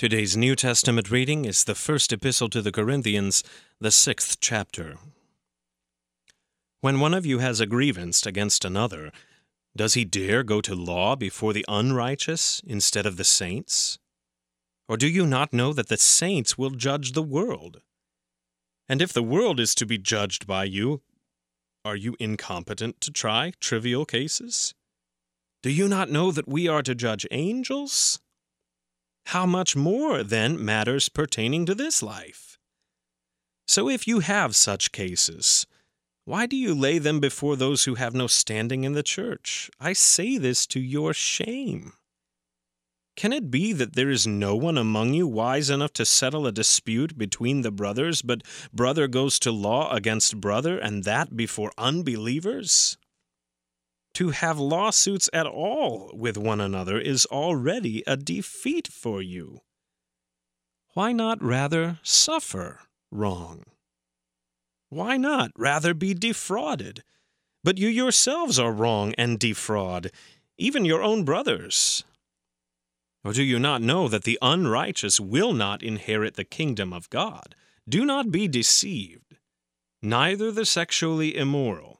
Today's New Testament reading is the first epistle to the Corinthians, the sixth chapter. When one of you has a grievance against another, does he dare go to law before the unrighteous instead of the saints? Or do you not know that the saints will judge the world? And if the world is to be judged by you, are you incompetent to try trivial cases? Do you not know that we are to judge angels? How much more, then, matters pertaining to this life? So if you have such cases, why do you lay them before those who have no standing in the church? I say this to your shame. Can it be that there is no one among you wise enough to settle a dispute between the brothers, but brother goes to law against brother, and that before unbelievers? To have lawsuits at all with one another is already a defeat for you. Why not rather suffer wrong? Why not rather be defrauded? But you yourselves are wrong and defraud, even your own brothers. Or do you not know that the unrighteous will not inherit the kingdom of God? Do not be deceived. Neither the sexually immoral,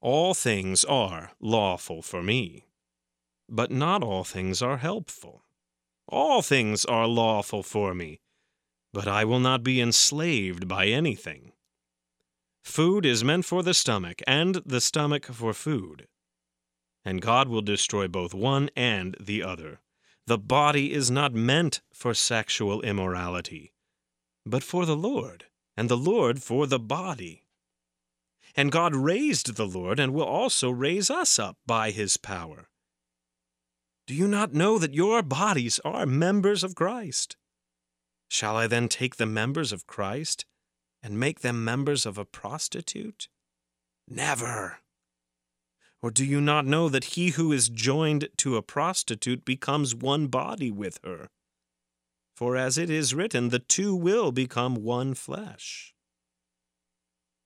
All things are lawful for me, but not all things are helpful. All things are lawful for me, but I will not be enslaved by anything. Food is meant for the stomach, and the stomach for food. And God will destroy both one and the other. The body is not meant for sexual immorality, but for the Lord, and the Lord for the body. And God raised the Lord and will also raise us up by his power. Do you not know that your bodies are members of Christ? Shall I then take the members of Christ and make them members of a prostitute? Never. Or do you not know that he who is joined to a prostitute becomes one body with her? For as it is written, the two will become one flesh.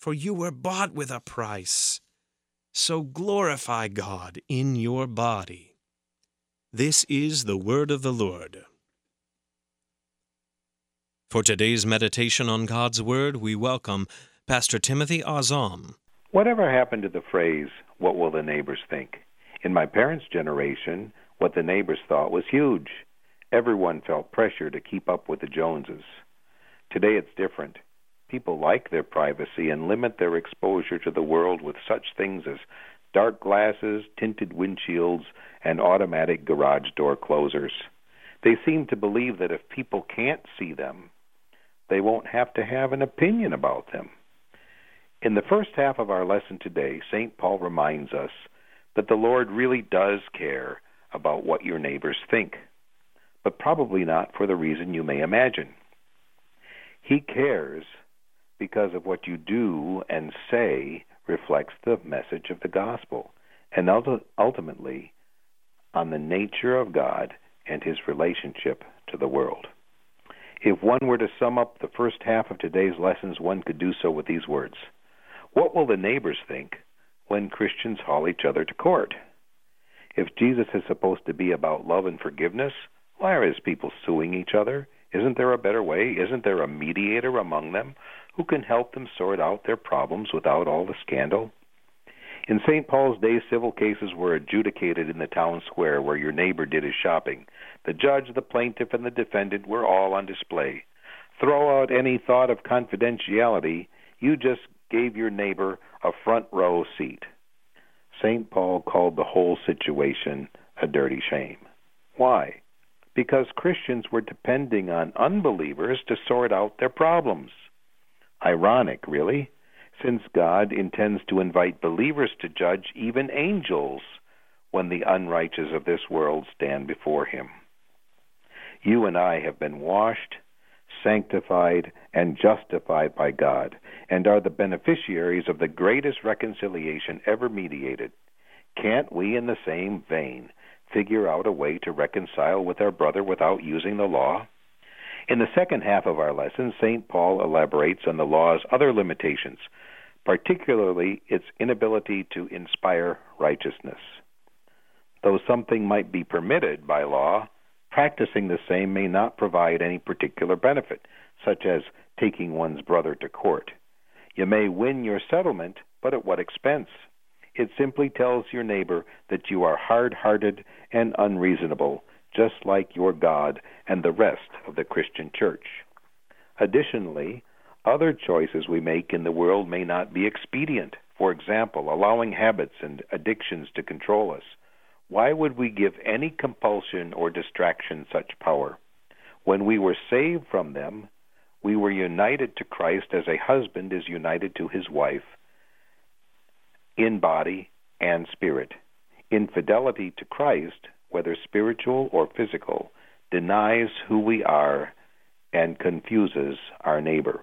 for you were bought with a price. So glorify God in your body. This is the word of the Lord. For today's meditation on God's Word, we welcome Pastor Timothy Azam. Whatever happened to the phrase, what will the neighbors think? In my parents' generation, what the neighbors thought was huge. Everyone felt pressure to keep up with the Joneses. Today it's different. People like their privacy and limit their exposure to the world with such things as dark glasses, tinted windshields, and automatic garage door closers. They seem to believe that if people can't see them, they won't have to have an opinion about them. In the first half of our lesson today, St. Paul reminds us that the Lord really does care about what your neighbors think, but probably not for the reason you may imagine. He cares because of what you do and say reflects the message of the gospel and ultimately on the nature of God and his relationship to the world. If one were to sum up the first half of today's lessons, one could do so with these words What will the neighbors think when Christians haul each other to court? If Jesus is supposed to be about love and forgiveness, why are his people suing each other? Isn't there a better way? Isn't there a mediator among them who can help them sort out their problems without all the scandal? In St. Paul's day, civil cases were adjudicated in the town square where your neighbor did his shopping. The judge, the plaintiff, and the defendant were all on display. throw out any thought of confidentiality, you just gave your neighbor a front row seat. St. Paul called the whole situation a dirty shame. Why? Because Christians were depending on unbelievers to sort out their problems. Ironic, really, since God intends to invite believers to judge even angels when the unrighteous of this world stand before him. You and I have been washed, sanctified, and justified by God, and are the beneficiaries of the greatest reconciliation ever mediated. Can't we, in the same vein, figure out a way to reconcile with our brother without using the law? In the second half of our lesson, St. Paul elaborates on the law's other limitations, particularly its inability to inspire righteousness. Though something might be permitted by law, practicing the same may not provide any particular benefit, such as taking one's brother to court. You may win your settlement, but at what expense? It simply tells your neighbor that you are hard hearted and unreasonable, just like your God and the rest of the Christian church. Additionally, other choices we make in the world may not be expedient. For example, allowing habits and addictions to control us why would we give any compulsion or distraction such power? When we were saved from them, we were united to Christ as a husband is united to his wife in body and spirit. Infidelity to Christ, whether spiritual or physical, denies who we are and confuses our neighbor.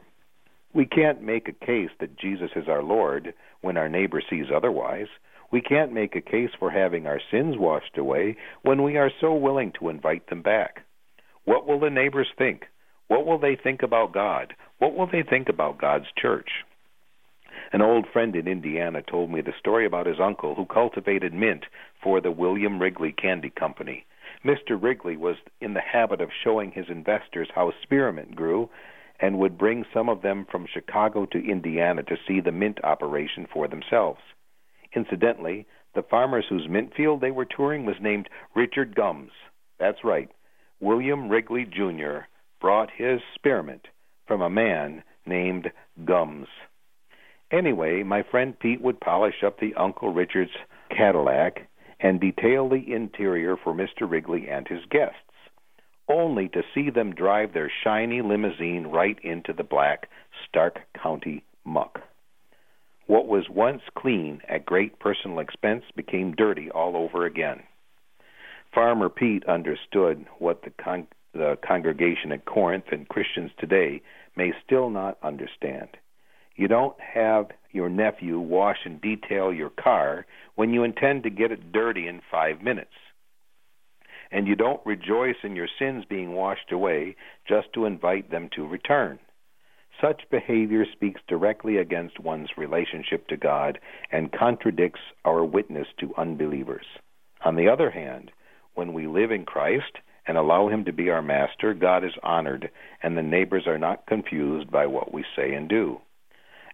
We can't make a case that Jesus is our Lord when our neighbor sees otherwise. We can't make a case for having our sins washed away when we are so willing to invite them back. What will the neighbors think? What will they think about God? What will they think about God's church? An old friend in Indiana told me the story about his uncle who cultivated mint for the William Wrigley Candy Company. Mr. Wrigley was in the habit of showing his investors how spearmint grew and would bring some of them from Chicago to Indiana to see the mint operation for themselves. Incidentally, the farmers whose mint field they were touring was named Richard Gums. That's right. William Wrigley, Jr. brought his spearmint from a man named Gums. Anyway, my friend Pete would polish up the Uncle Richard's Cadillac and detail the interior for Mr. Wrigley and his guests, only to see them drive their shiny limousine right into the black Starke County muck. What was once clean at great personal expense became dirty all over again. Farmer Pete understood what the, con- the congregation at Corinth and Christians today may still not understand. You don't have your nephew wash and detail your car when you intend to get it dirty in five minutes. And you don't rejoice in your sins being washed away just to invite them to return. Such behavior speaks directly against one's relationship to God and contradicts our witness to unbelievers. On the other hand, when we live in Christ and allow Him to be our master, God is honored, and the neighbors are not confused by what we say and do.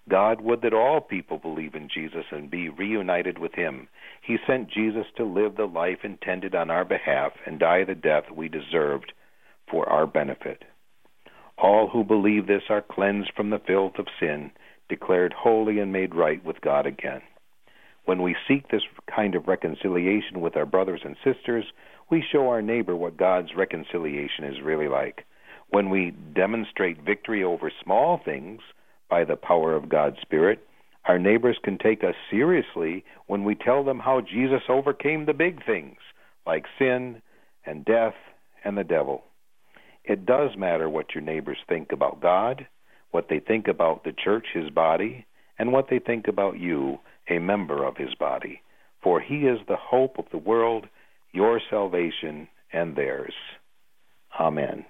God would that all people believe in Jesus and be reunited with Him. He sent Jesus to live the life intended on our behalf and die the death we deserved for our benefit. All who believe this are cleansed from the filth of sin, declared holy, and made right with God again. When we seek this kind of reconciliation with our brothers and sisters, we show our neighbor what God's reconciliation is really like. When we demonstrate victory over small things by the power of God's Spirit, our neighbors can take us seriously when we tell them how Jesus overcame the big things, like sin and death and the devil. It does matter what your neighbors think about God, what they think about the church, his body, and what they think about you, a member of his body. For he is the hope of the world, your salvation, and theirs. Amen.